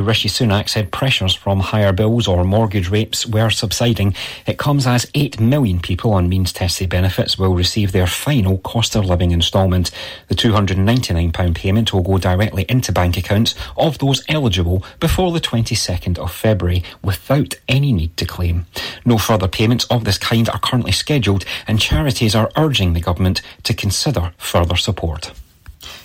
Rishi Sunak said pressures from higher bills or mortgage rates were subsiding. It comes as 8 million people on means tested benefits will receive their final cost of living instalment. The £299 payment will go directly into bank accounts of those eligible before the 22nd of February without any need to claim. No further payments of this kind are currently scheduled and charities are urging the government to consider further support.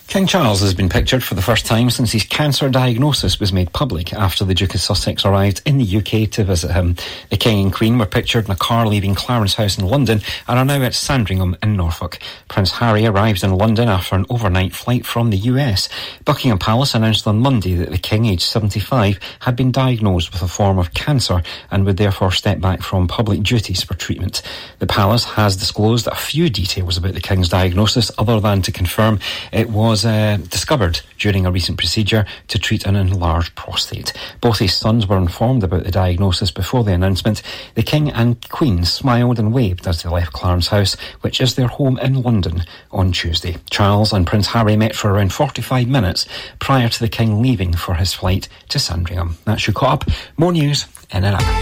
King Charles has been pictured for the first time since his cancer diagnosis was made public after the Duke of Sussex arrived in the UK to visit him. The King and Queen were pictured in a car leaving Clarence House in London and are now at Sandringham in Norfolk. Prince Harry arrived in London after an overnight flight from the US. Buckingham Palace announced on Monday that the King, aged 75, had been diagnosed with a form of cancer and would therefore step back from public duties for treatment. The palace has disclosed a few details about the King's diagnosis other than to confirm it was was uh, discovered during a recent procedure to treat an enlarged prostate. Both his sons were informed about the diagnosis before the announcement. The King and Queen smiled and waved as they left Clarence House, which is their home in London, on Tuesday. Charles and Prince Harry met for around 45 minutes prior to the King leaving for his flight to Sandringham. That's your caught up. More news in an hour.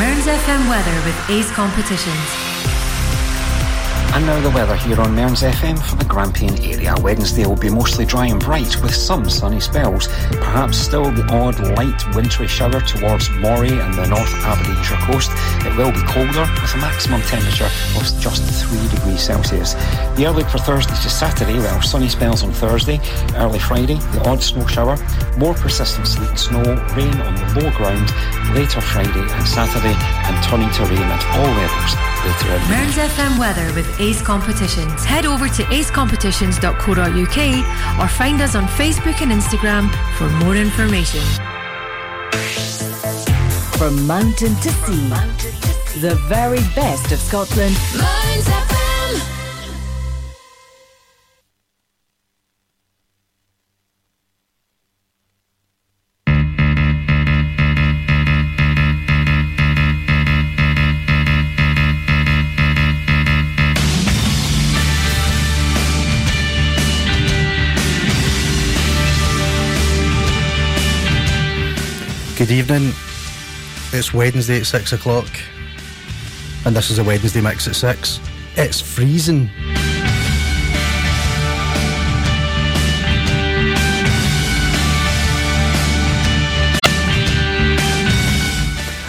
Mearns FM weather with Ace Competitions. And now the weather here on Mearns FM for the Grampian area. Wednesday will be mostly dry and bright with some sunny spells. Perhaps still the odd light wintry shower towards Moray and the North Aberdeenshire coast. It will be colder with a maximum temperature of just 3 degrees Celsius. The outlook for Thursday to Saturday, well, sunny spells on Thursday, early Friday, the odd snow shower, more persistent sleet snow, rain on the low ground, later Friday and Saturday, and turning to rain at all levels later on. Mearns FM weather with Ace Competitions. Head over to acecompetitions.co.uk or find us on Facebook and Instagram for more information. From mountain to sea, the very best of Scotland. Good evening. It's Wednesday at six o'clock, and this is a Wednesday mix at six. It's freezing.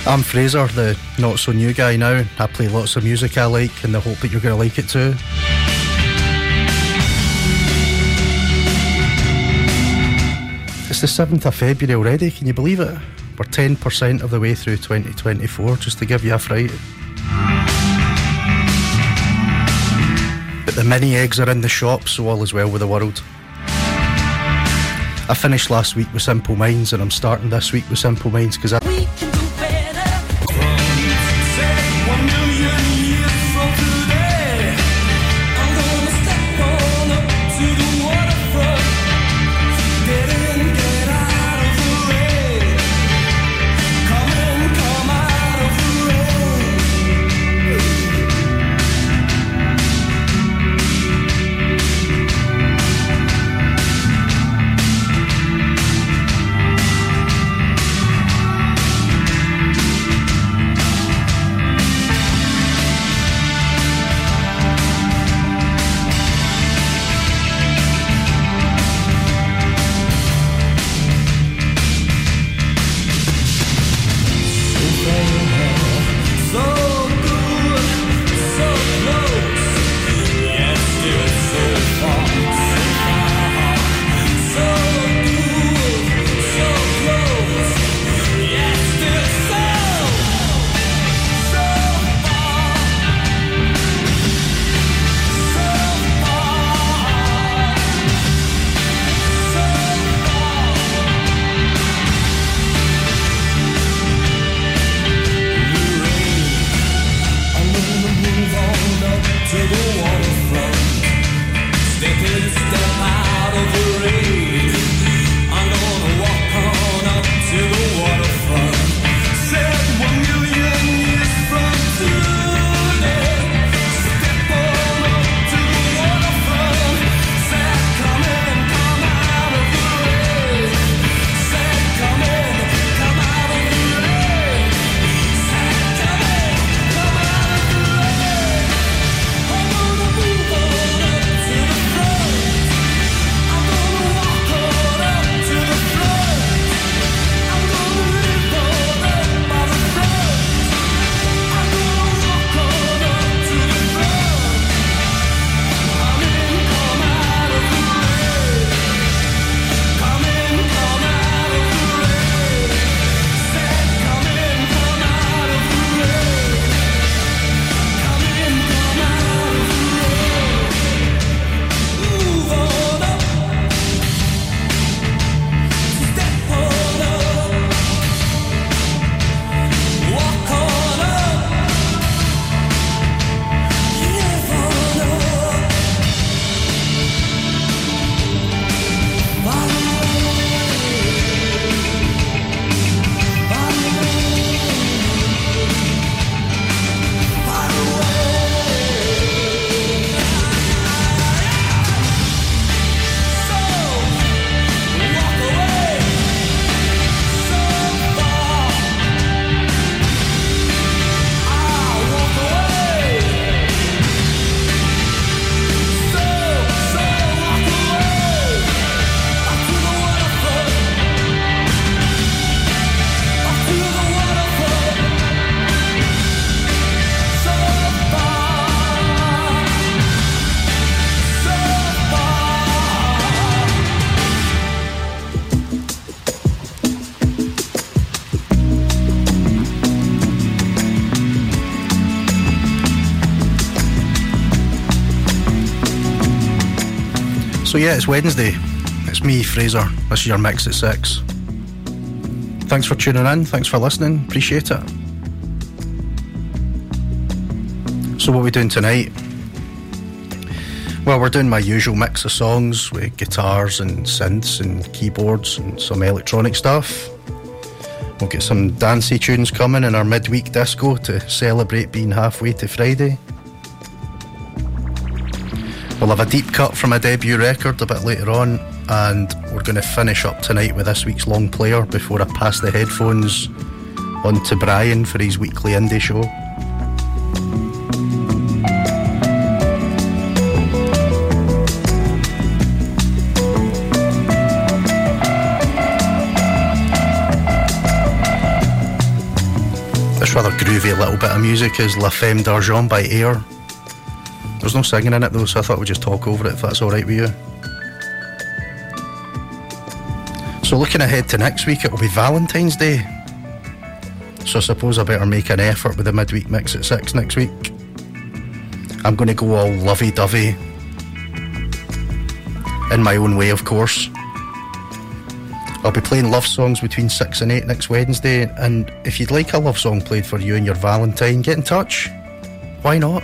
I'm Fraser, the not so new guy now. I play lots of music I like in the hope that you're going to like it too. It's the 7th of February already, can you believe it? We're 10% of the way through 2024, just to give you a fright. But the mini eggs are in the shop, so all is well with the world. I finished last week with Simple Minds, and I'm starting this week with Simple Minds because I. So yeah, it's Wednesday. It's me, Fraser. This is your mix at six. Thanks for tuning in. Thanks for listening. Appreciate it. So what are we doing tonight? Well, we're doing my usual mix of songs with guitars and synths and keyboards and some electronic stuff. We'll get some dancey tunes coming in our midweek disco to celebrate being halfway to Friday. We'll have a deep cut from a debut record a bit later on, and we're going to finish up tonight with this week's long player before I pass the headphones on to Brian for his weekly indie show. This rather groovy little bit of music is La Femme d'Argent by Air. There's no singing in it though, so I thought we'd just talk over it if that's alright with you. So looking ahead to next week, it'll be Valentine's Day. So I suppose I better make an effort with the midweek mix at 6 next week. I'm going to go all lovey-dovey. In my own way, of course. I'll be playing love songs between 6 and 8 next Wednesday, and if you'd like a love song played for you and your Valentine, get in touch. Why not?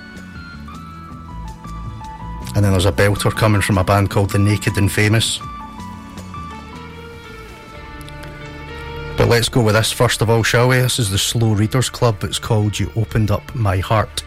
And then there's a belter coming from a band called The Naked and Famous. But let's go with this first of all, shall we? This is the Slow Readers Club. It's called You Opened Up My Heart.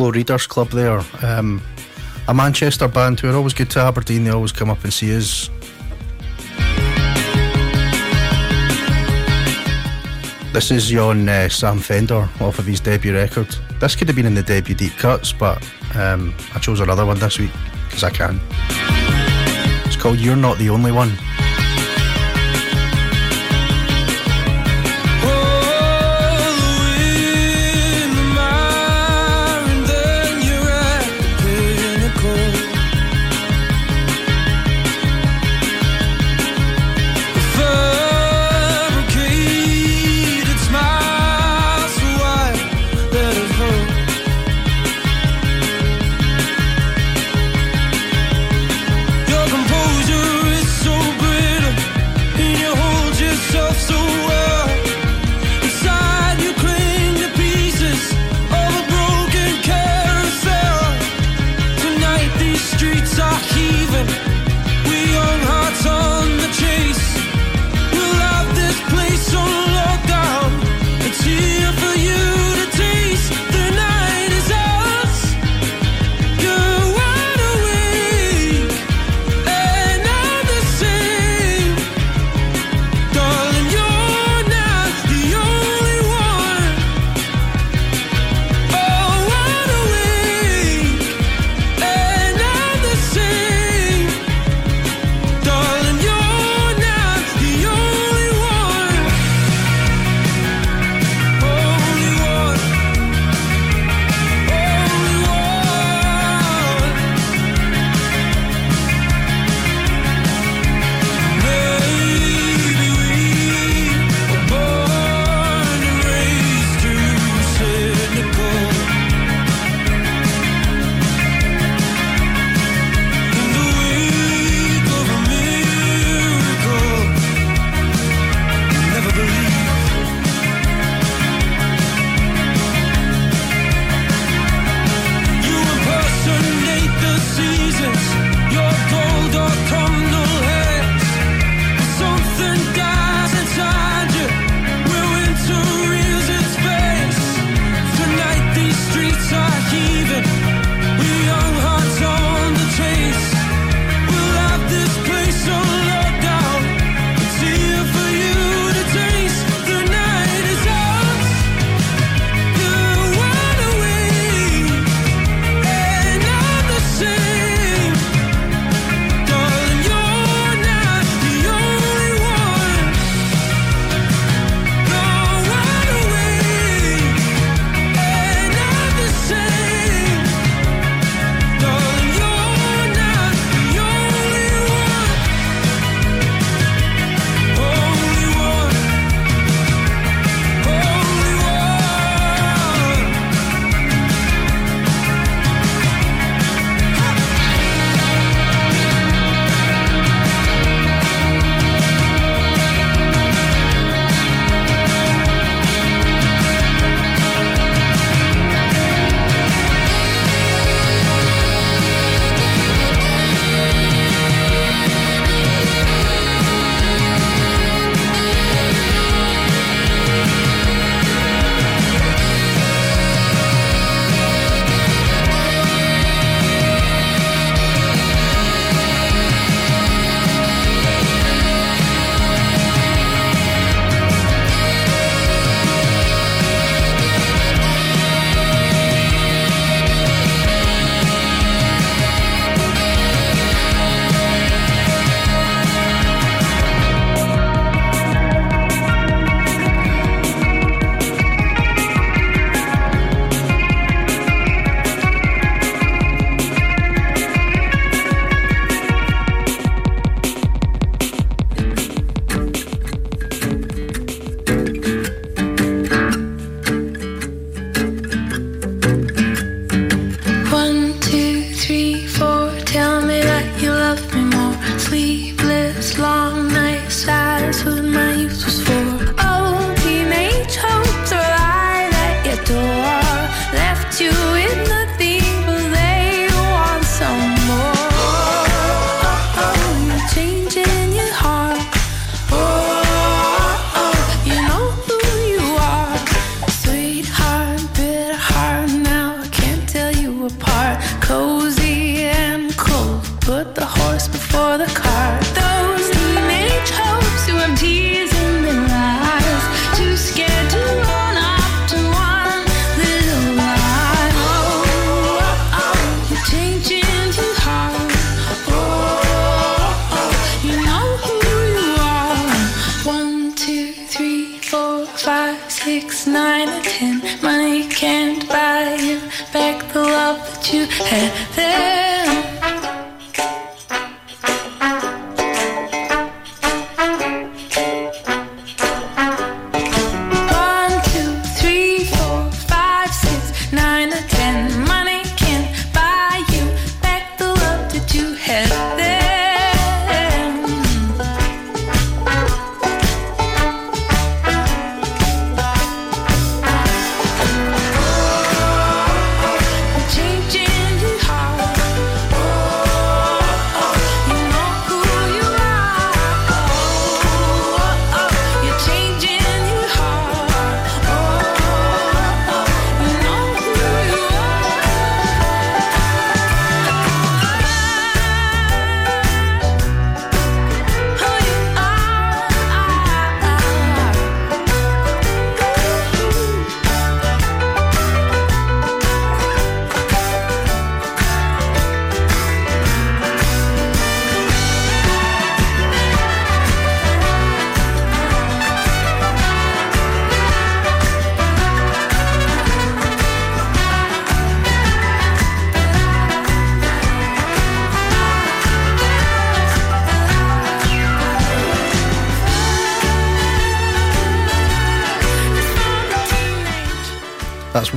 Slow Readers Club there. Um, a Manchester band who are always good to Aberdeen. They always come up and see us. This is on uh, Sam Fender off of his debut record. This could have been in the debut deep cuts, but um, I chose another one this week because I can. It's called You're Not the Only One. That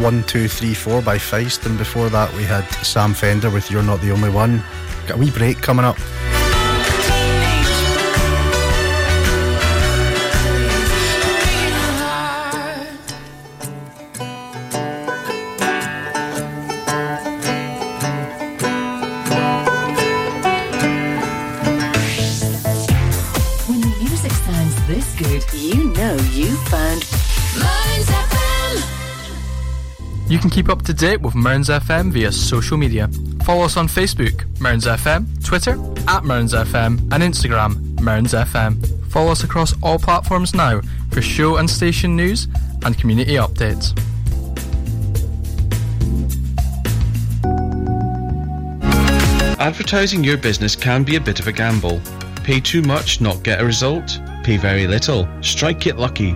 one, two, three, four by Feist, and before that we had Sam Fender with You're Not the Only One. Got a wee break coming up. Can keep up to date with Mearns FM via social media. Follow us on Facebook, Mearns FM, Twitter, at Mearns FM, and Instagram, Mearns FM. Follow us across all platforms now for show and station news and community updates. Advertising your business can be a bit of a gamble. Pay too much, not get a result. Pay very little, strike it lucky.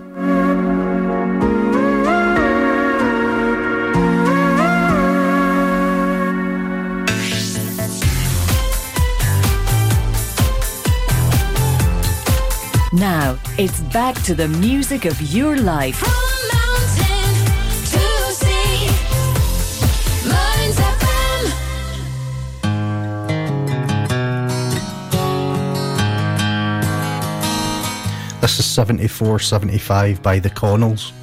It's back to the music of your life. From mountain to sea. Mearns FM. This is 74 75 by the Connells.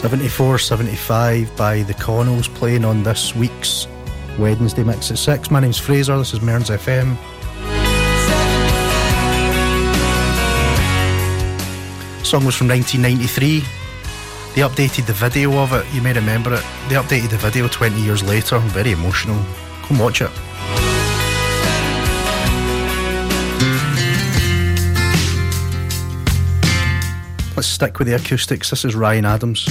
74 75 by the Connells playing on this week's Wednesday mix at 6. My name's Fraser, this is Mearns FM. Song was from 1993. They updated the video of it, you may remember it. They updated the video 20 years later, very emotional. Come watch it. Let's stick with the acoustics. This is Ryan Adams.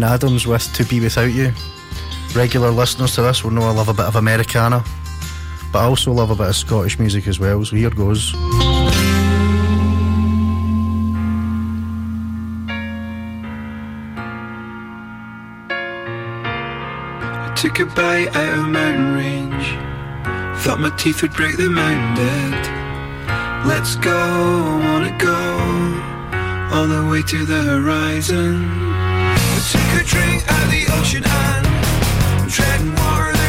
Ryan Adams with To Be Without You. Regular listeners to this will know I love a bit of Americana, but I also love a bit of Scottish music as well, so here goes. I took a bite out of a mountain range. Thought my teeth would break the mountain dead. Let's go, I wanna go all the way to the horizon. Took a drink out of the ocean and treading water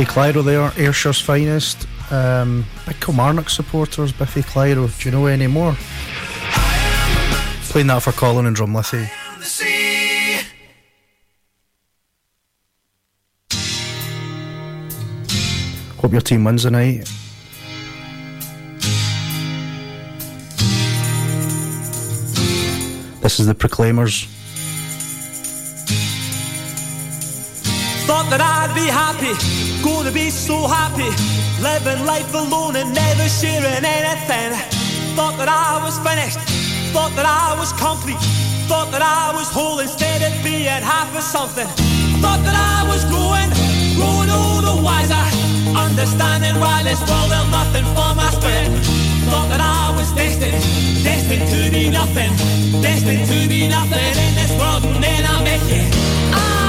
Biffy Clyro there, Ayrshire's finest. Um, big Kilmarnock supporters, Biffy Clyro. Do you know any more? Playing that for Colin and Drumlithie. Hope your team wins tonight. This is the Proclaimers. Be happy, gonna be so happy, living life alone and never sharing anything. Thought that I was finished, thought that I was complete, thought that I was whole instead of being half of something. Thought that I was growing, growing older, wiser, understanding why this world held nothing for my spirit. Thought that I was destined, destined to be nothing, destined to be nothing in this world, and then I met you. I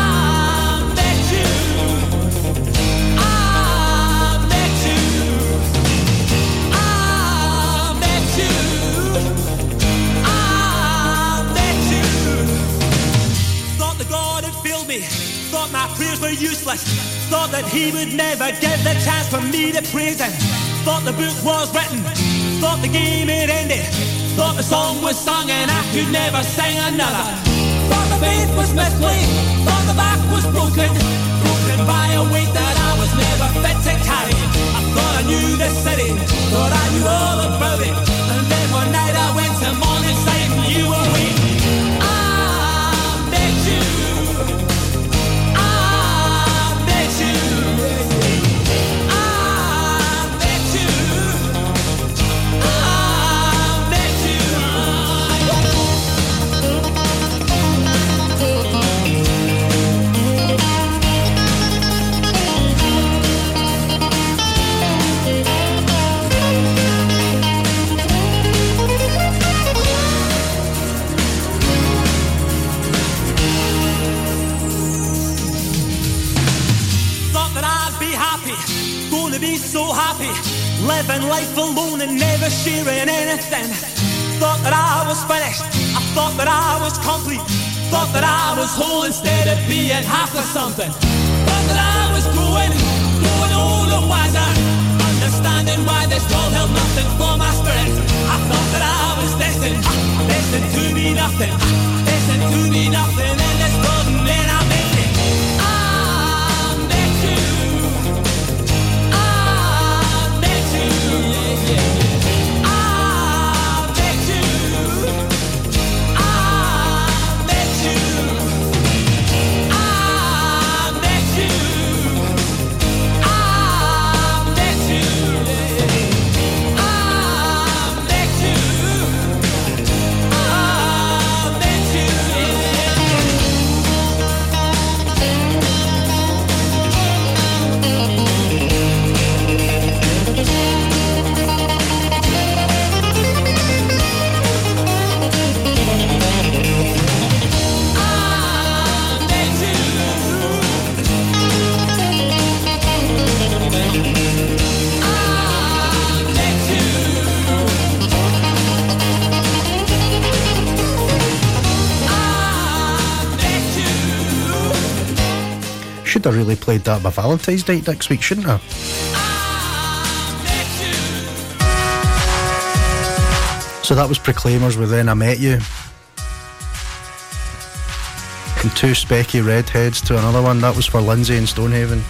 me. Thought my prayers were useless. Thought that He would never give the chance for me to praise Him. Thought the book was written. Thought the game had ended. Thought the song was sung and I could never sing another. Thought the faith was misplaced. Thought the back was broken. Broken by a weight that I was never fit to carry. I thought I knew the city. Thought I knew all about it. And then one night I went living life alone and never sharing anything. Thought that I was finished, I thought that I was complete, thought that I was whole instead of being half of something. Thought that I was growing, growing older, wiser, understanding why this world held nothing for my spirit. I thought that I was destined, destined to be nothing, destined to be nothing in this world, and then I Should have really played that by Valentine's Night next week, shouldn't I? So that was Proclaimers with Then I Met You. And two specky redheads to another one. That was for Lindsay in Stonehaven.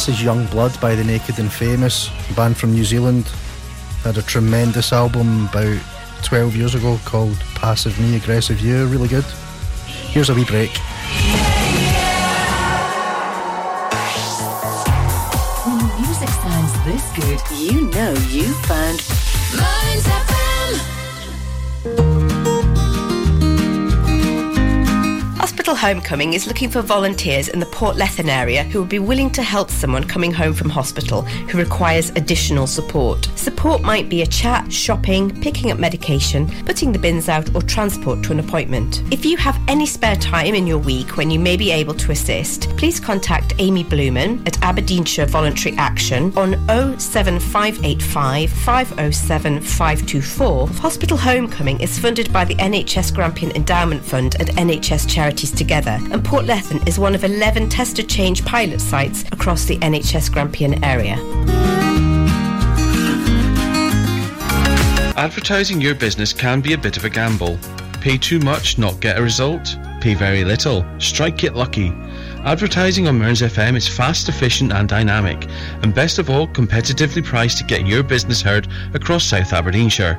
This is Young Blood by the Naked and Famous, band from New Zealand. Had a tremendous album about 12 years ago called Passive Me, Aggressive You. Really good. Here's a wee break. Music sounds this good, you know you found Homecoming is looking for volunteers in the Portlethen area who would be willing to help someone coming home from hospital who requires additional support. Support might be a chat, shopping, picking up medication, putting the bins out, or transport to an appointment. If you have any spare time in your week when you may be able to assist, please contact Amy Blumen at Aberdeenshire Voluntary Action on 07585 507 524. Hospital Homecoming is funded by the NHS Grampian Endowment Fund and NHS Charities Together, and Portlethen is one of 11 test of change pilot sites across the NHS Grampian area. Advertising your business can be a bit of a gamble. Pay too much, not get a result. Pay very little, strike it lucky. Advertising on Mearns FM is fast, efficient, and dynamic, and best of all, competitively priced to get your business heard across South Aberdeenshire.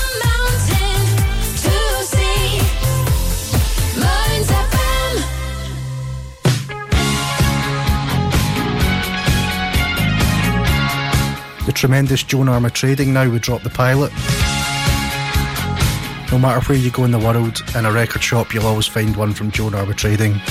The tremendous Joan Armatrading now would drop the pilot. No matter where you go in the world, in a record shop, you'll always find one from Joan Armatrading.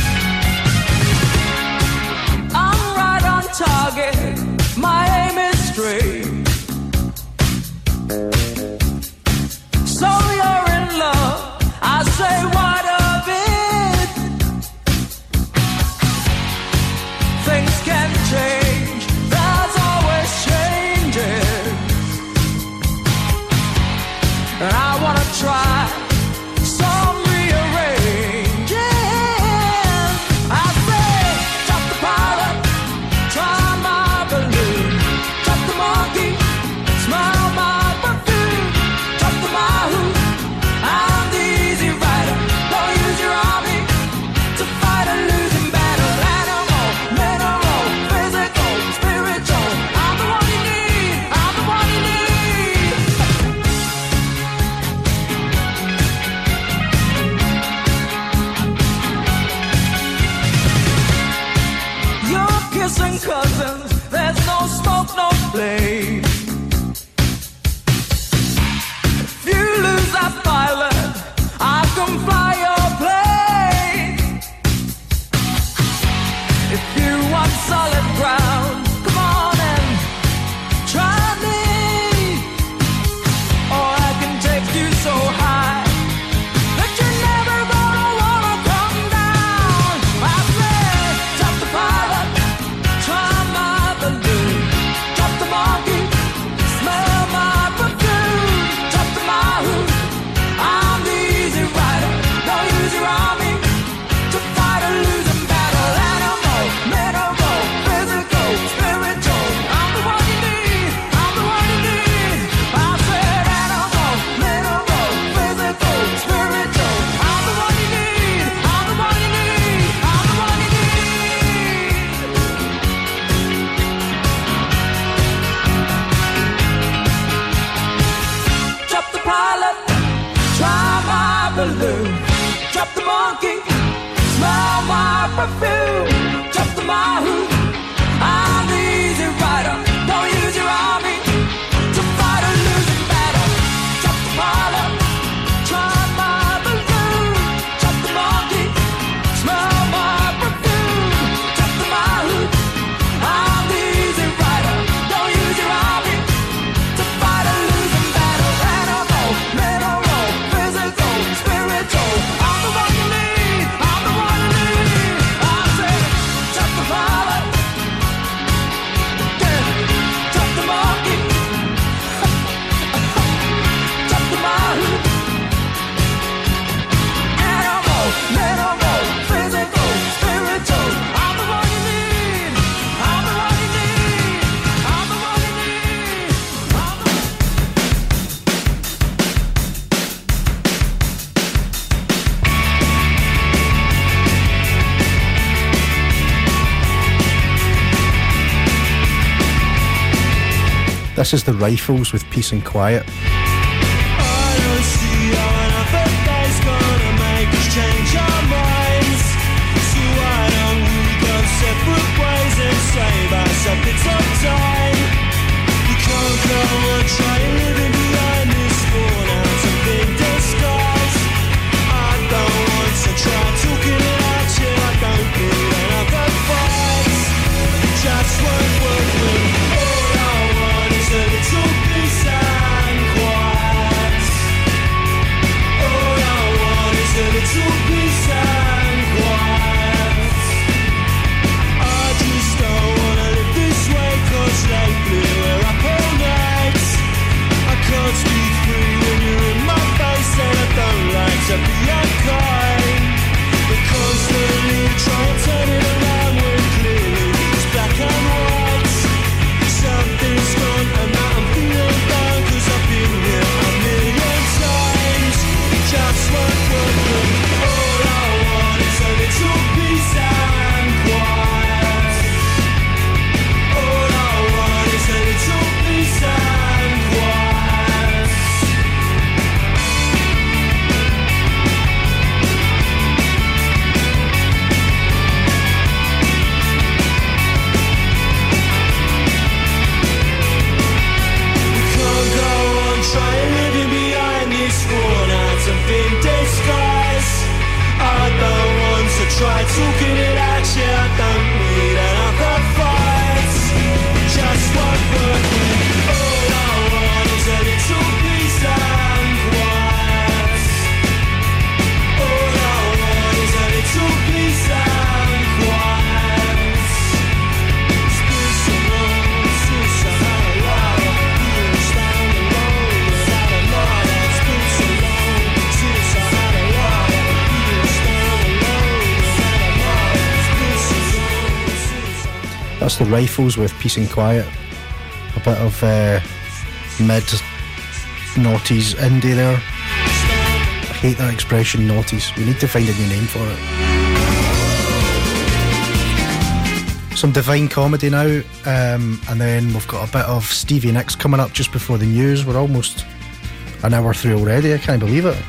is the rifles with peace and quiet. the Rifles with Peace and Quiet. A bit of uh, mid noughties indie there. I hate that expression, noughties. We need to find a new name for it. Some Divine Comedy now, um, and then we've got a bit of Stevie Nicks coming up just before the news. We're almost an hour through already. I can't believe it.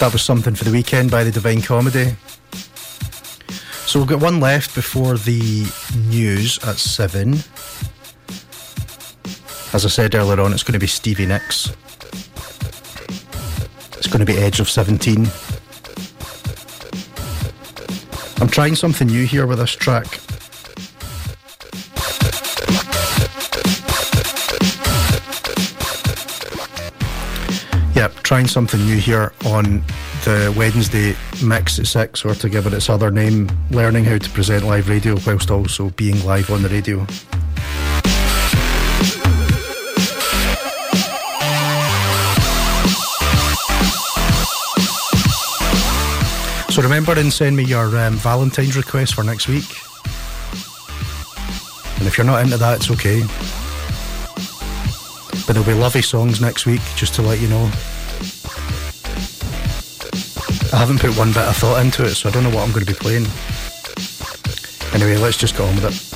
That was something for the weekend by the Divine Comedy. So we've got one left before the news at seven. As I said earlier on, it's going to be Stevie Nicks. It's going to be Edge of 17. I'm trying something new here with this track. Trying something new here on the Wednesday mix at six, or to give it its other name, learning how to present live radio whilst also being live on the radio. So remember and send me your um, Valentine's request for next week. And if you're not into that, it's okay. But there'll be lovely songs next week, just to let you know. I haven't put one bit of thought into it, so I don't know what I'm going to be playing. Anyway, let's just get on with it.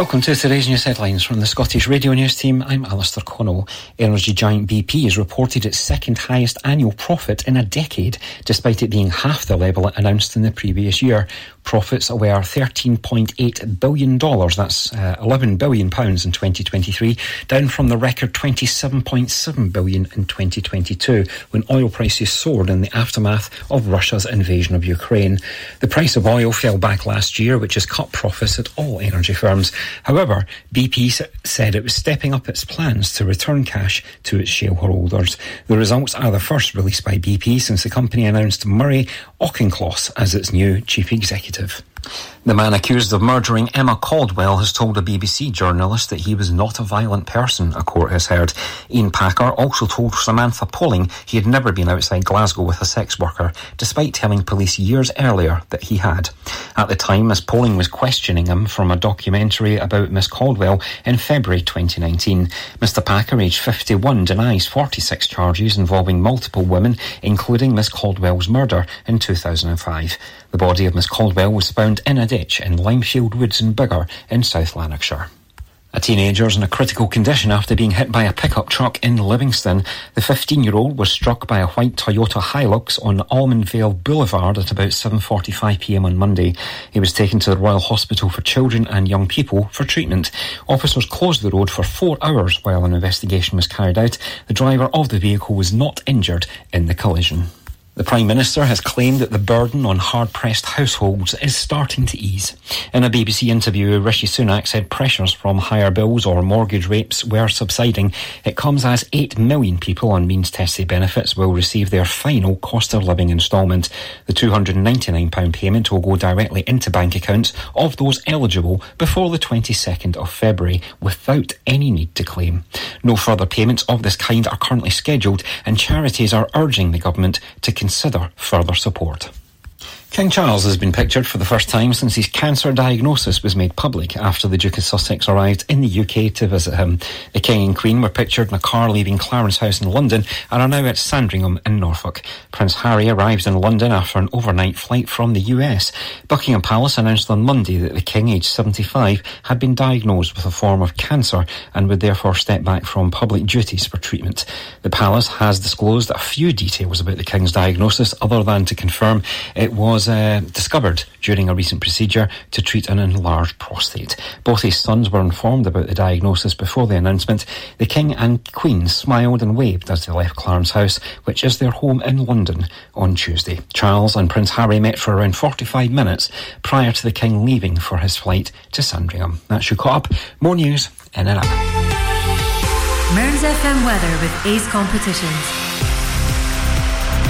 Welcome to today's news headlines from the Scottish Radio News team. I'm Alistair Connell. Energy giant BP has reported its second highest annual profit in a decade, despite it being half the level it announced in the previous year. Profits were $13.8 billion, that's uh, 11 billion pounds in 2023, down from the record 27.7 billion in 2022, when oil prices soared in the aftermath of Russia's invasion of Ukraine. The price of oil fell back last year, which has cut profits at all energy firms. However, BP said it was stepping up its plans to return cash to its shareholders. The results are the first released by BP since the company announced Murray Auchincloss as its new chief executive. The man accused of murdering Emma Caldwell has told a BBC journalist that he was not a violent person, a court has heard. Iain Packer also told Samantha Poling he had never been outside Glasgow with a sex worker, despite telling police years earlier that he had. At the time, as Poling was questioning him from a documentary about Miss Caldwell in February 2019. Mr Packer, aged 51, denies 46 charges involving multiple women, including Miss Caldwell's murder in 2005. The body of Miss Caldwell was found in a ditch in Limefield Woods in Biggar in South Lanarkshire. A teenager is in a critical condition after being hit by a pickup truck in Livingston. The 15 year old was struck by a white Toyota Hilux on Almondvale Boulevard at about 7.45pm on Monday. He was taken to the Royal Hospital for Children and Young People for treatment. Officers closed the road for four hours while an investigation was carried out. The driver of the vehicle was not injured in the collision. The Prime Minister has claimed that the burden on hard pressed households is starting to ease. In a BBC interview, Rishi Sunak said pressures from higher bills or mortgage rates were subsiding. It comes as 8 million people on means tested benefits will receive their final cost of living instalment. The £299 payment will go directly into bank accounts of those eligible before the 22nd of February without any need to claim. No further payments of this kind are currently scheduled, and charities are urging the government to consider further support. King Charles has been pictured for the first time since his cancer diagnosis was made public after the Duke of Sussex arrived in the UK to visit him. The King and Queen were pictured in a car leaving Clarence House in London and are now at Sandringham in Norfolk. Prince Harry arrived in London after an overnight flight from the US. Buckingham Palace announced on Monday that the King, aged 75, had been diagnosed with a form of cancer and would therefore step back from public duties for treatment. The Palace has disclosed a few details about the King's diagnosis other than to confirm it was uh, discovered during a recent procedure to treat an enlarged prostate. Both his sons were informed about the diagnosis before the announcement. The King and Queen smiled and waved as they left Clarence House, which is their home in London, on Tuesday. Charles and Prince Harry met for around 45 minutes prior to the King leaving for his flight to Sandringham. That's your caught up. More news in an hour. Mearns FM weather with Ace Competitions.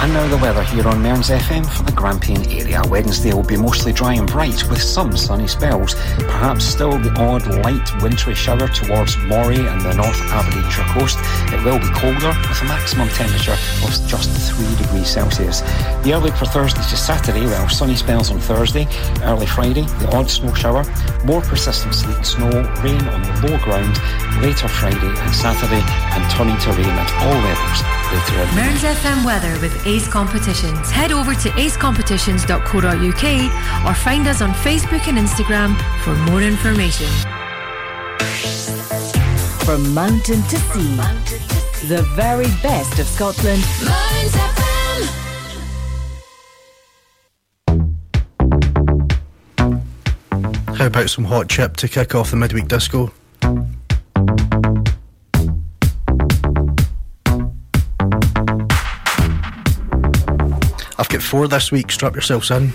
And now the weather here on Mearns FM for the Grampian area. Wednesday will be mostly dry and bright with some sunny spells. Perhaps still the odd light wintry shower towards Moray and the North Aberdeenshire coast. It will be colder with a maximum temperature of just 3 degrees Celsius. The outlook for Thursday to Saturday, well, sunny spells on Thursday, early Friday, the odd snow shower, more persistent sleet snow, rain on the low ground later Friday and Saturday, and turning to rain at all levels later Mearns FM weather with Ace Competitions. Head over to acecompetitions.co.uk or find us on Facebook and Instagram for more information. From mountain to sea, the very best of Scotland. Mearns FM. How about some hot chip to kick off the midweek disco? I've got four this week. Strap yourselves in.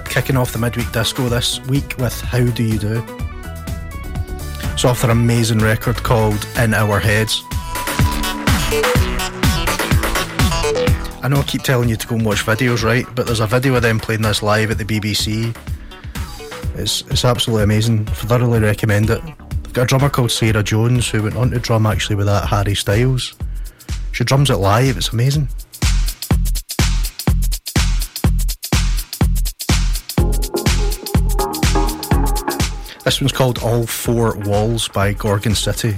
Kicking off the midweek disco this week with How Do You Do? It's off their amazing record called In Our Heads. I know I keep telling you to go and watch videos, right? But there's a video of them playing this live at the BBC. It's it's absolutely amazing. I Thoroughly recommend it. They've got a drummer called Sarah Jones who went on to drum actually with that Harry Styles. She drums it live. It's amazing. This one's called All Four Walls by Gorgon City.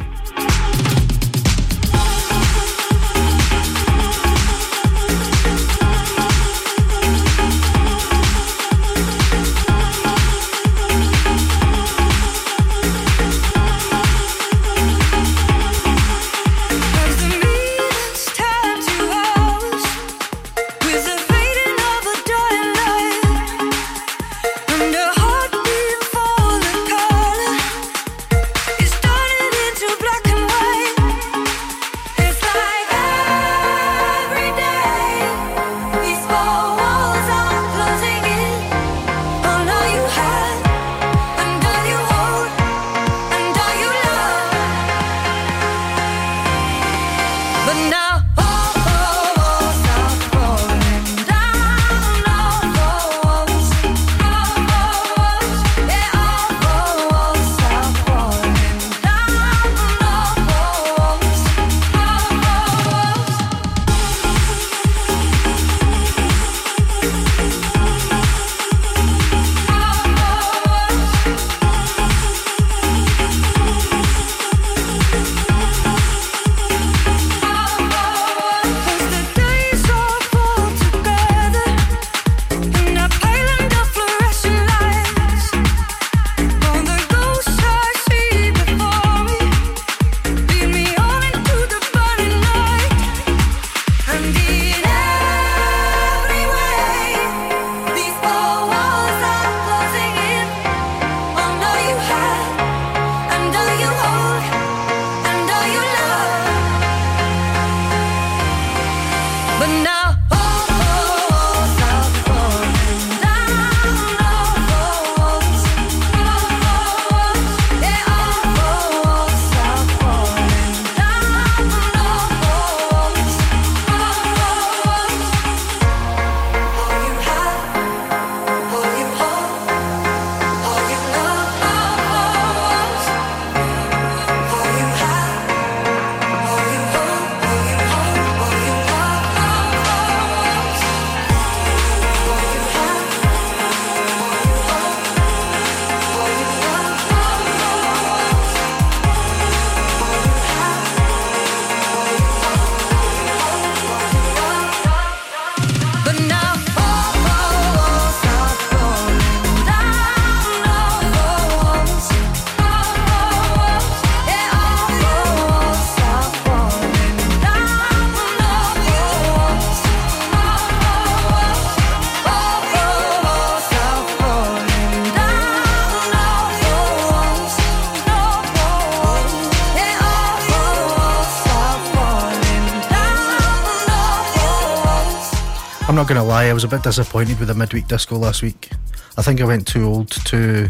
I was a bit disappointed with the midweek disco last week. I think I went too old, too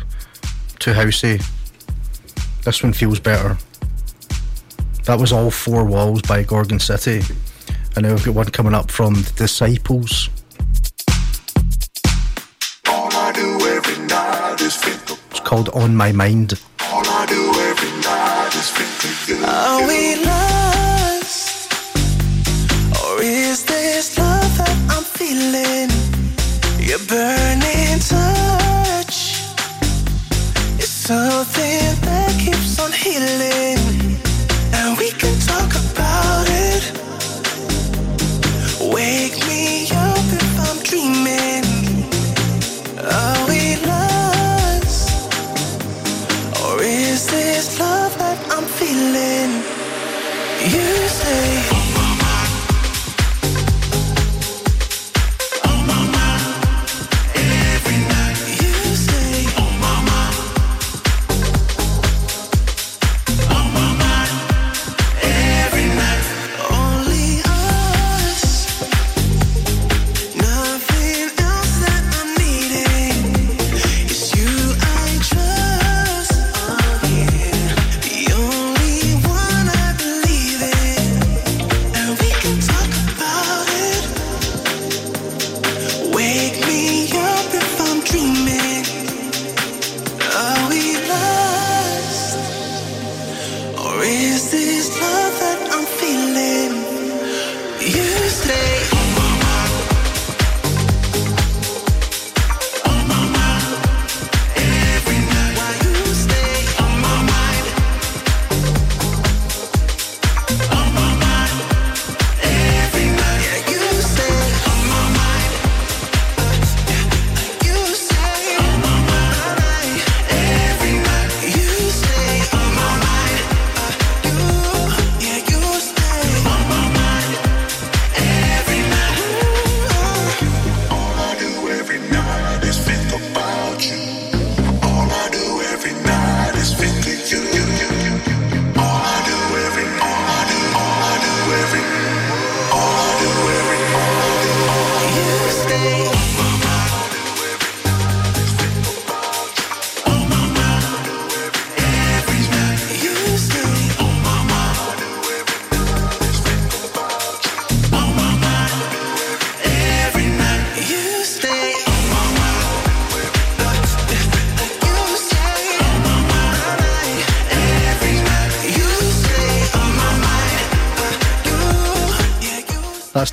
too housey. This one feels better. That was all four walls by Gorgon City. And now we've got one coming up from the Disciples. All I do every night is think of, It's called On My Mind. Your burning touch is something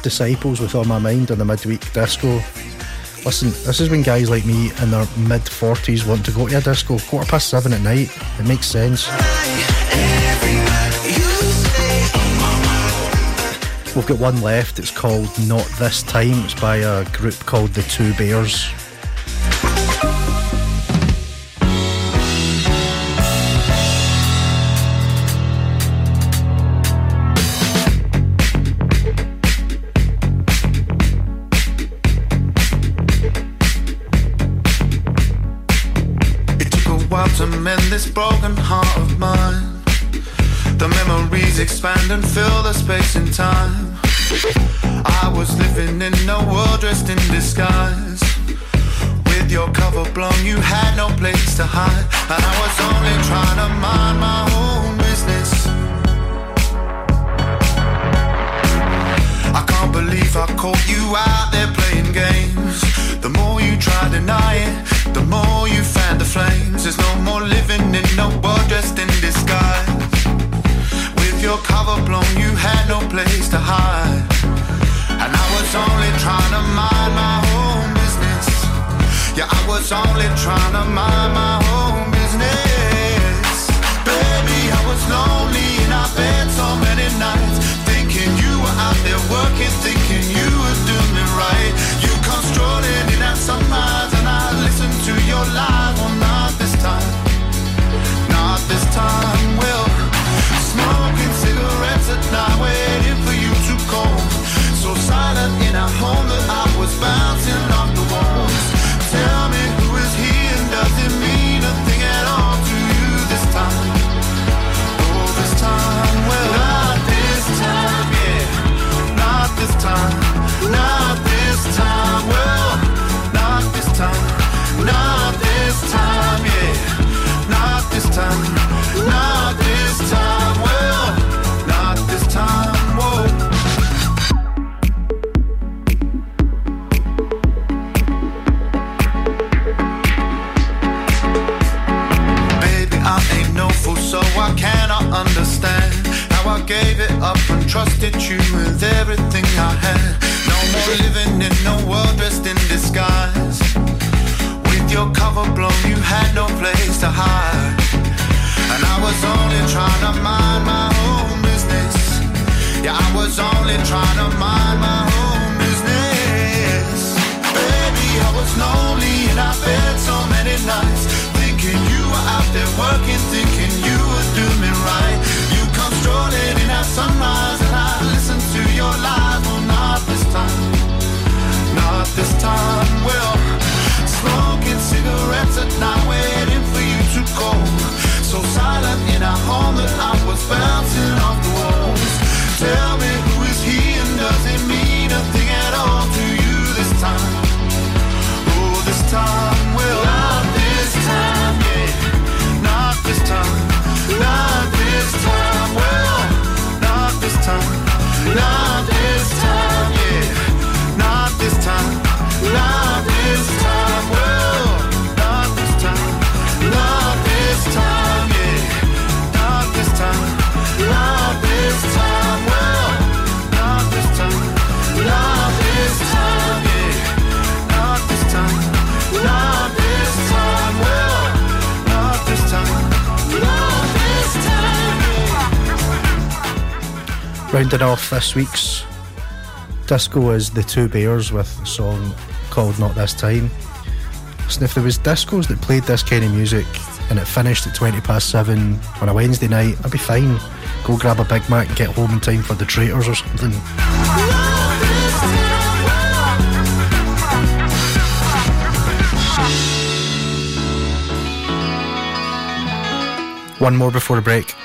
Disciples with On My Mind on the midweek disco. Listen, this is when guys like me in their mid 40s want to go to a disco quarter past seven at night. It makes sense. We've got one left. It's called Not This Time. It's by a group called The Two Bears. And I was only trying to mind my own business. I can't believe I caught you out there playing games. The more you try to deny it, the more you fan the flames. There's no more living in no world dressed in disguise. With your cover blown, you had no place to hide. And I was only trying to mind my own business. Yeah, I was only trying to mind my own was lonely in our bed so many nights. Thinking you were out there working, thinking you were doing it right. You come strolling in that sunrise, and I listen to your lies. Well, not this time, not this time. Well, smoking cigarettes at night, waiting for you to call. So silent in a home that I was bouncing off trusted you with everything I had. No more living in no world dressed in disguise. With your cover blown, you had no place to hide. And I was only trying to mind my own business. Yeah, I was only trying to mind my own business. Baby, I was lonely in our bed so many nights. Thinking you were out there working, thinking you were doing me right. Strolling in sunrise, and I listen to your lies. Well, not this time, not this time. Well, smoking cigarettes at night, waiting for you to. So silent in a home that I was bouncing off the walls. Rounding off this week's disco is The Two Bears with a song called Not This Time. Listen, if there was discos that played this kind of music and it finished at 20 past 7 on a Wednesday night, I'd be fine. Go grab a Big Mac and get home in time for the traitors or something. One more before the break.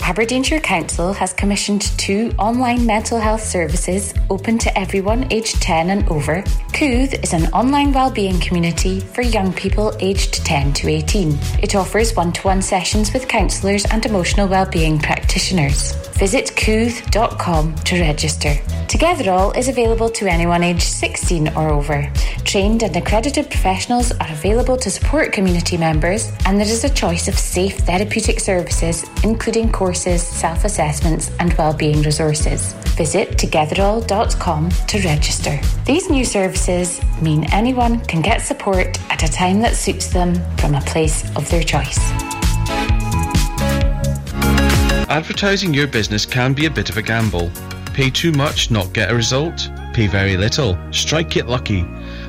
Aberdeenshire Council has commissioned two online mental health services open to everyone aged 10 and over? Kooth is an online wellbeing community for young people aged 10 to 18. It offers one to one sessions with counsellors and emotional wellbeing practitioners. Visit kooth.com to register. Togetherall is available to anyone aged 16 or over. Trained and accredited professionals are available to support community members, and there is a choice of safe therapeutic services, including courses, self assessments, and wellbeing resources. Visit togetherall.com to register. These new services mean anyone can get support at a time that suits them from a place of their choice. Advertising your business can be a bit of a gamble. Pay too much, not get a result. Pay very little, strike it lucky.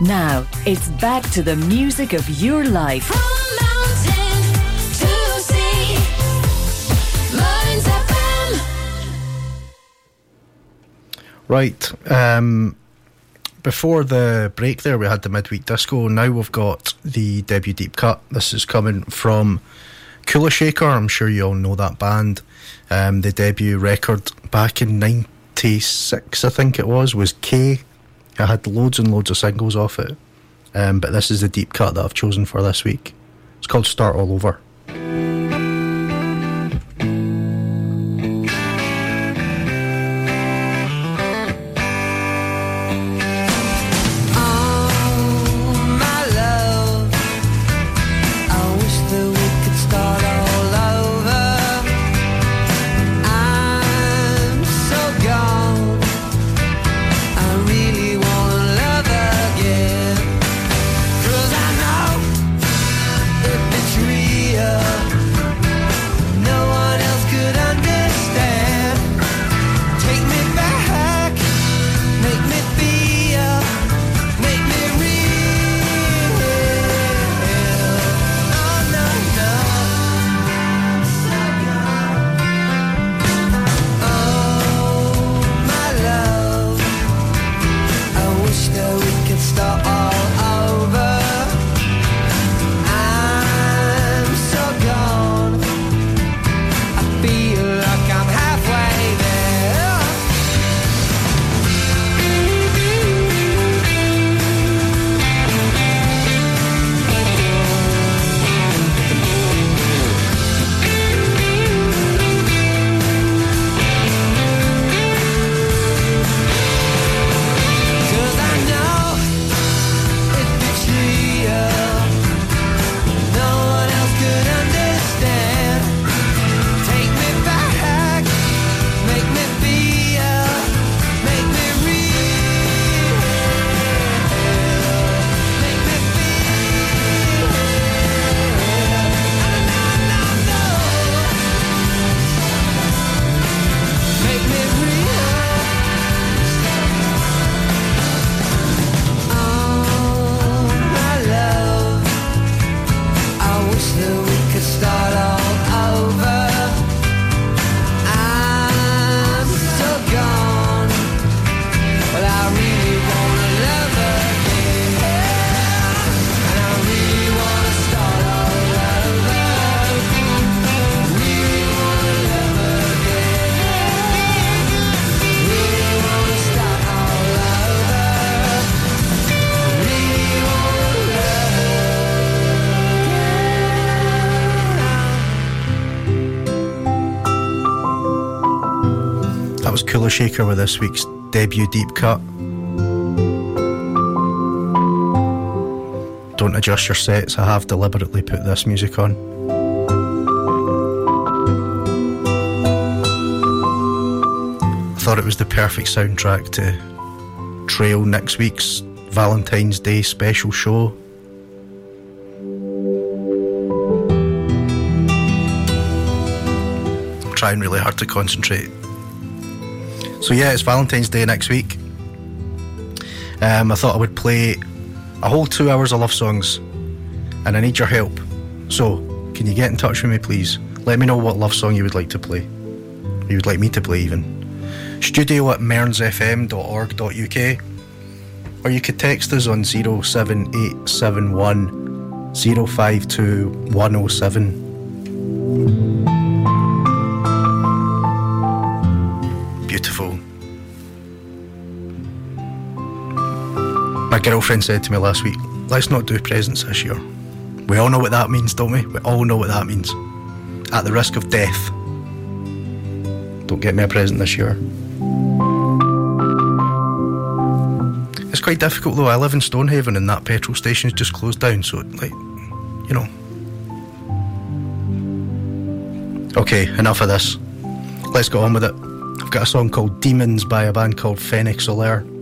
Now, it's back to the music of your life. Right. Um, before the break there, we had the midweek disco. Now we've got the debut deep cut. This is coming from Kula Shaker. I'm sure you all know that band. Um, the debut record back in '96, I think it was, was K. I had loads and loads of singles off it. Um, but this is the deep cut that I've chosen for this week. It's called Start All Over. shaker with this week's debut deep cut. Don't adjust your sets, I have deliberately put this music on. I thought it was the perfect soundtrack to trail next week's Valentine's Day special show. I'm trying really hard to concentrate so yeah, it's Valentine's Day next week. Um, I thought I would play a whole two hours of love songs, and I need your help. So, can you get in touch with me, please? Let me know what love song you would like to play. You would like me to play, even. Studio at mearnsfm.org.uk, or you could text us on 07871 girlfriend said to me last week, let's not do presents this year. We all know what that means, don't we? We all know what that means. At the risk of death, don't get me a present this year. It's quite difficult though. I live in Stonehaven and that petrol station's just closed down, so like, you know. Okay, enough of this. Let's get on with it. I've got a song called Demons by a band called Phoenix Solaire.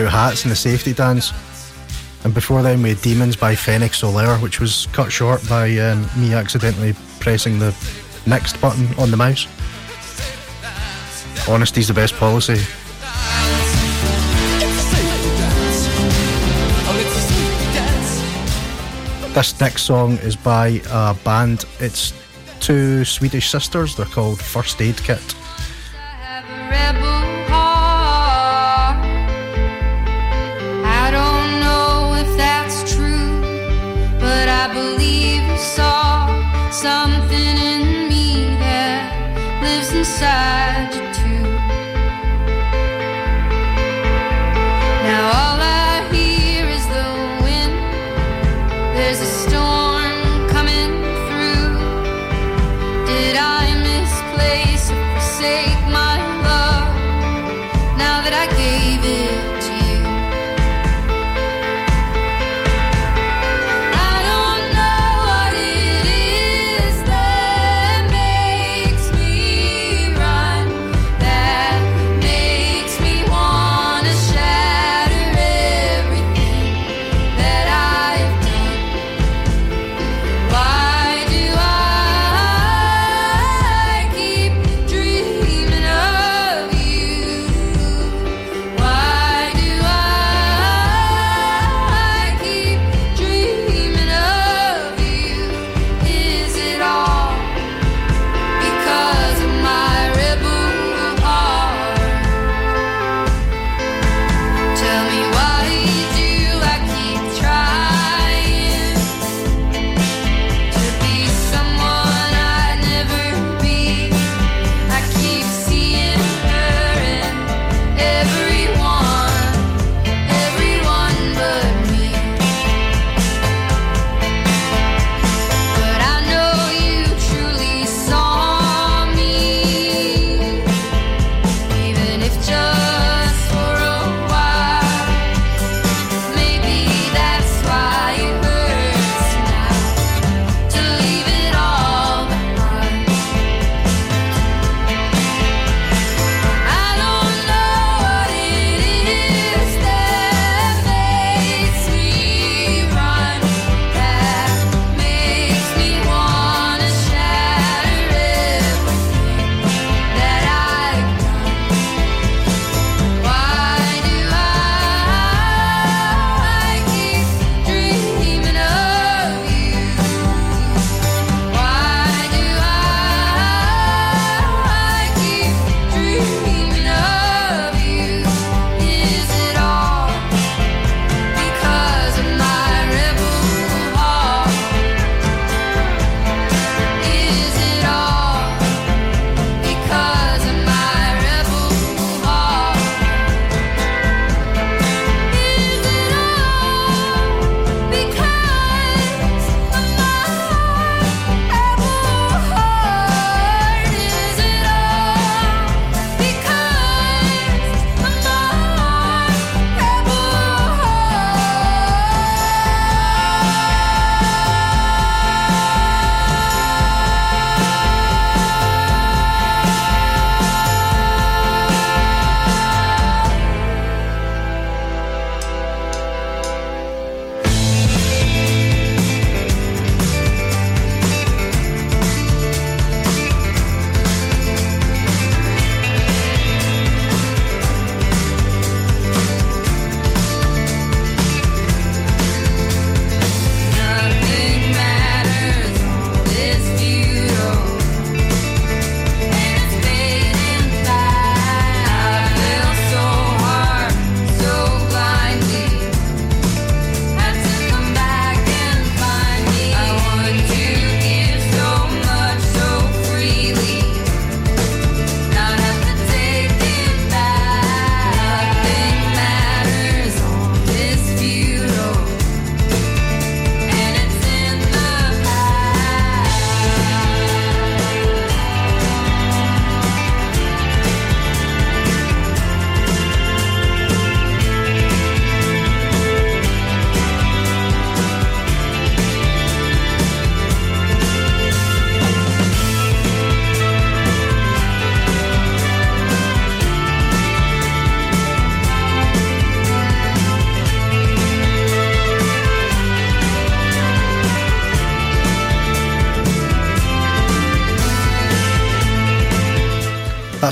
hats and the safety dance. And before then, we had Demons by Fenech-Soler, which was cut short by um, me accidentally pressing the next button on the mouse. Honesty's the best policy. This next song is by a band. It's two Swedish sisters. They're called First Aid Kit. there's a storm.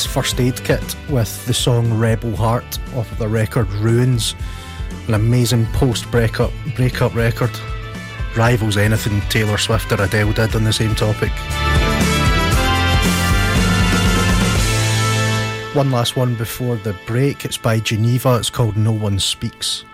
That's First Aid Kit with the song Rebel Heart off the record Ruins, an amazing post breakup breakup record. Rivals anything Taylor Swift or Adele did on the same topic. One last one before the break. It's by Geneva. It's called No One Speaks.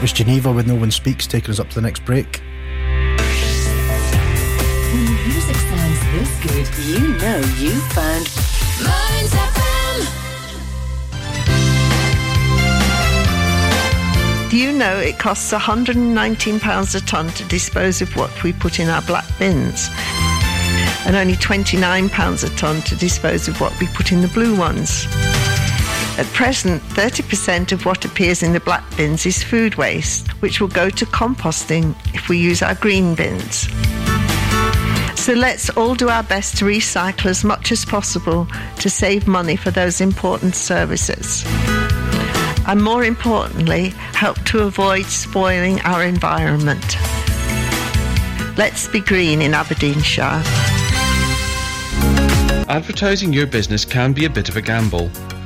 That was Geneva with No One Speaks, taking us up to the next break. When music sounds this good, you know you found Mearns FM. Do you know it costs £119 a tonne to dispose of what we put in our black bins? And only £29 a tonne to dispose of what we put in the blue ones. At present, 30% of what appears in the black bins is food waste, which will go to composting if we use our green bins. So let's all do our best to recycle as much as possible to save money for those important services. And more importantly, help to avoid spoiling our environment. Let's be green in Aberdeenshire. Advertising your business can be a bit of a gamble.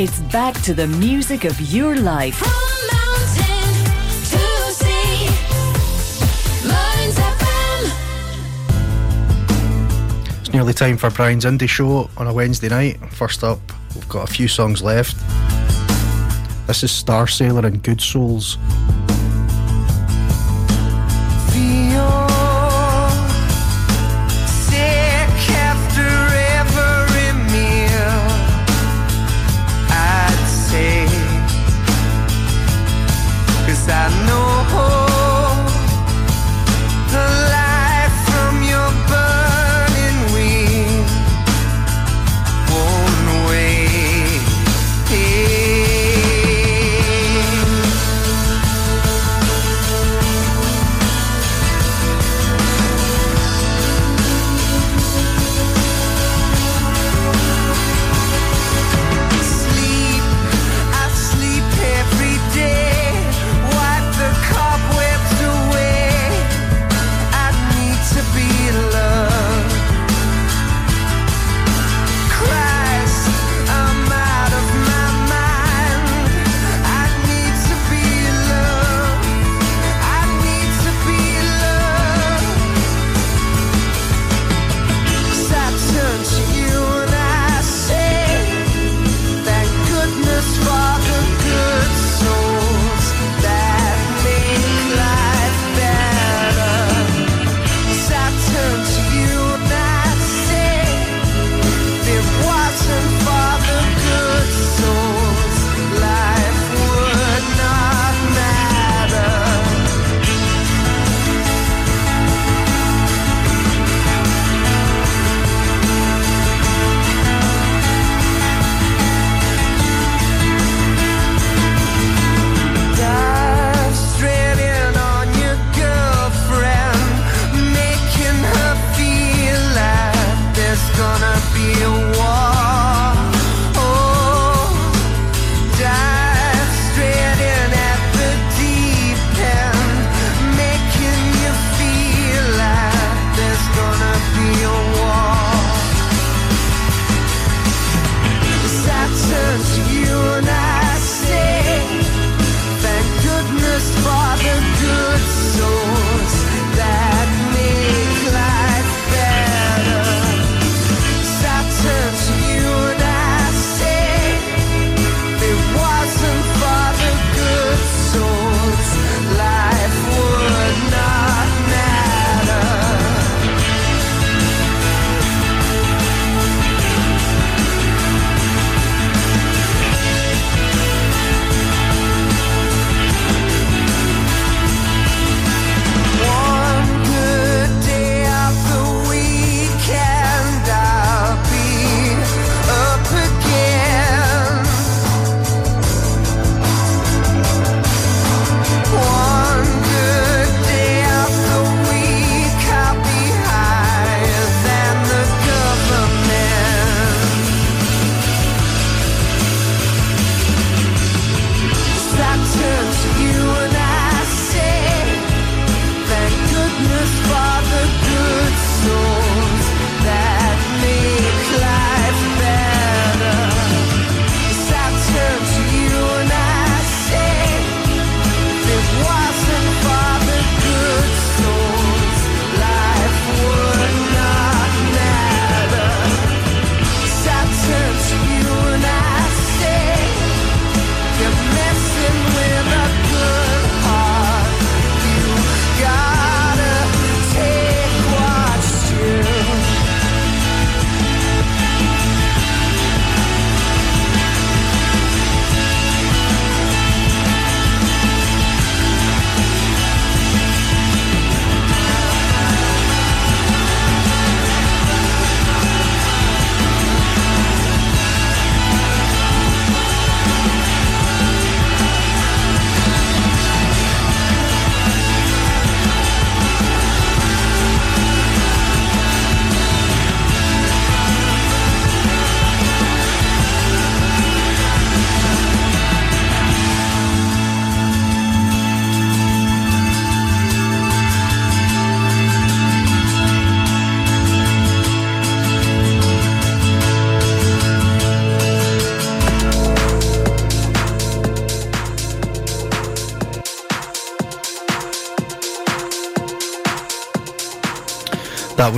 It's back to the music of your life. It's nearly time for Brian's Indie Show on a Wednesday night. First up, we've got a few songs left. This is Starsailor and Good Souls.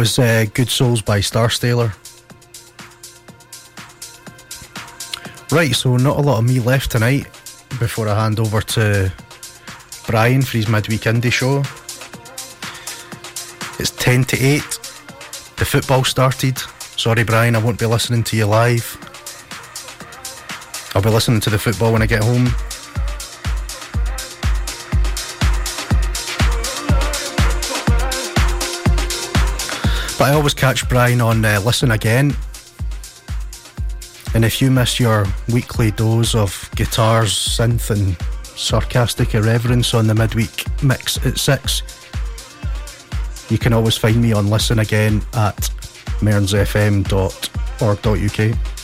Was uh, Good Souls by Starsailor. Right, so not a lot of me left tonight before I hand over to Brian for his midweek indie show. It's 10 to 8. The football started. Sorry, Brian, I won't be listening to you live. I'll be listening to the football when I get home. But I always catch Brian on uh, Listen Again. And if you miss your weekly dose of guitars, synth, and sarcastic irreverence on the midweek mix at 6, you can always find me on Listen Again at mearnsfm.org.uk.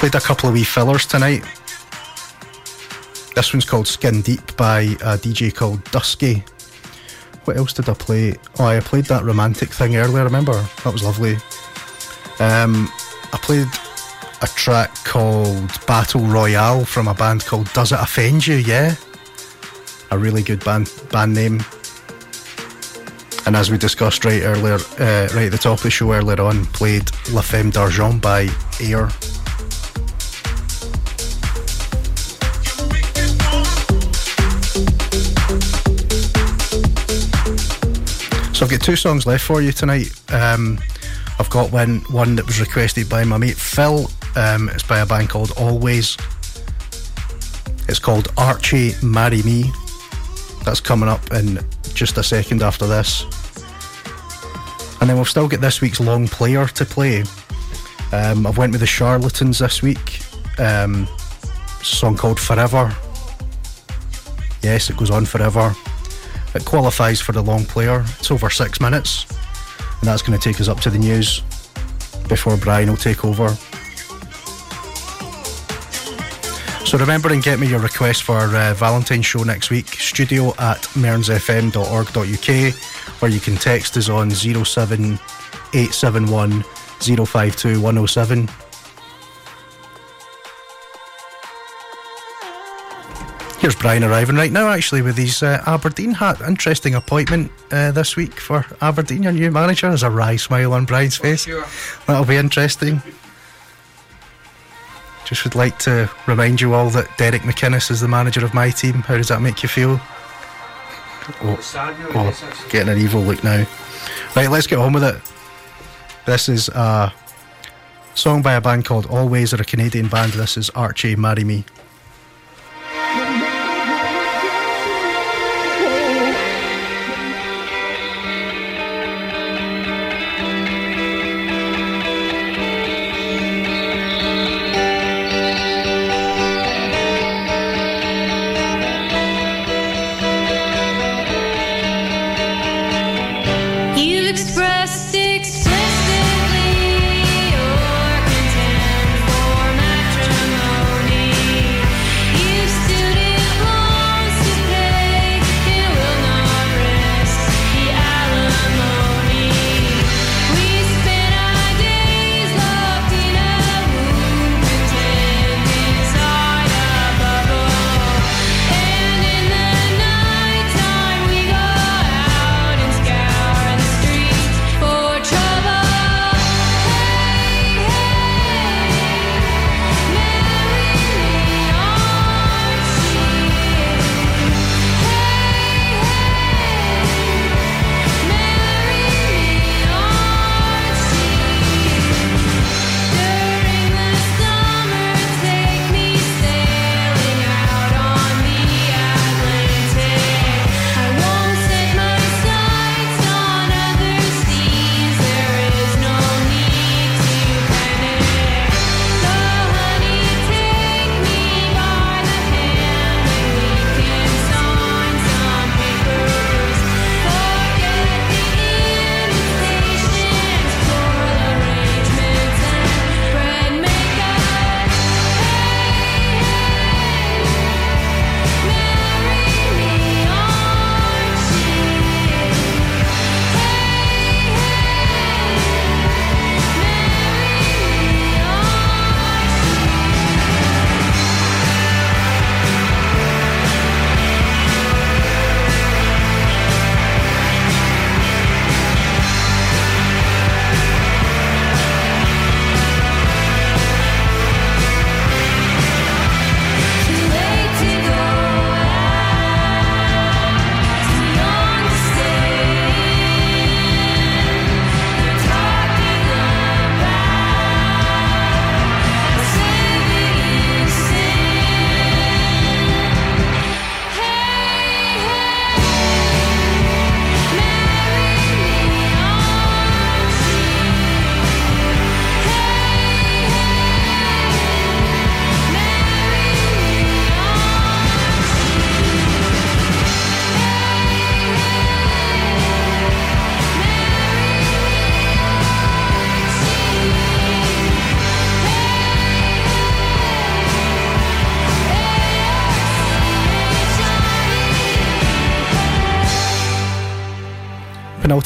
Played a couple of wee fillers tonight. This one's called Skin Deep by a DJ called Dusky. What else did I play? Oh, I played that romantic thing earlier, remember? That was lovely. Um, I played a track called Battle Royale from a band called Does It Offend You? Yeah. A really good band band name. And as we discussed right earlier, uh, right at the top of the show earlier on, played La Femme d'Argent by Air. So I've got two songs left for you tonight. Um, I've got one one that was requested by my mate Phil. Um, it's by a band called Alvvays. It's called Archie Marry Me. That's coming up in just a second after this. And then we've still got this week's long player to play. Um, I've went with the Charlatans this week. Um, song called Forever. Yes, it goes on forever. It qualifies for the long player. It's over six minutes, and that's going to take us up to the news before Brian will take over. So remember and get me your request for uh, Valentine's show next week. Studio at mearnsfm.org.uk, or you can text us on 07871 052 107. Here's Brian arriving right now, actually, with his uh, Aberdeen hat. Interesting appointment uh, this week for Aberdeen, your new manager. There's a wry smile on Brian's face. That'll be interesting. Just would like to remind you all that Derek McInnes is the manager of my team. How does that make you feel? Oh, oh, getting an evil look now. Right, let's get on with it. This is a song by a band called Alvvays. They're a Canadian band. This is Archie Marry Me.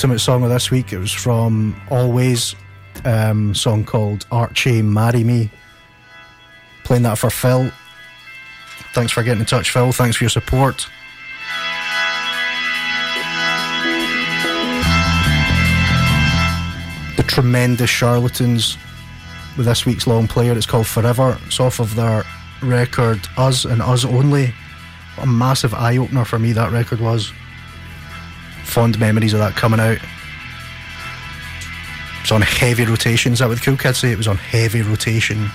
Penultimate song of this week. It was from Alvvays, um, song called Archie Marry Me. Playing that for Phil. Thanks for getting in touch, Phil. Thanks for your support. The tremendous charlatans with this week's long player. It's called Forever. It's off of their record Us and Us Only. What a massive eye opener for me that record was. Fond memories of that coming out. It's on heavy rotation. Is that what the cool kids say? It was on heavy rotation.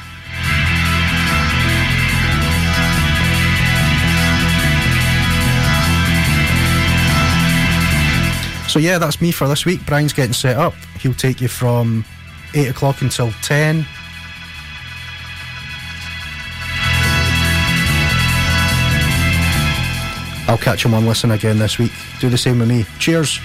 So yeah, that's me for this week. Brian's getting set up. He'll take you from eight o'clock until ten. I'll catch him on listen again this week. Do the same with me. Cheers.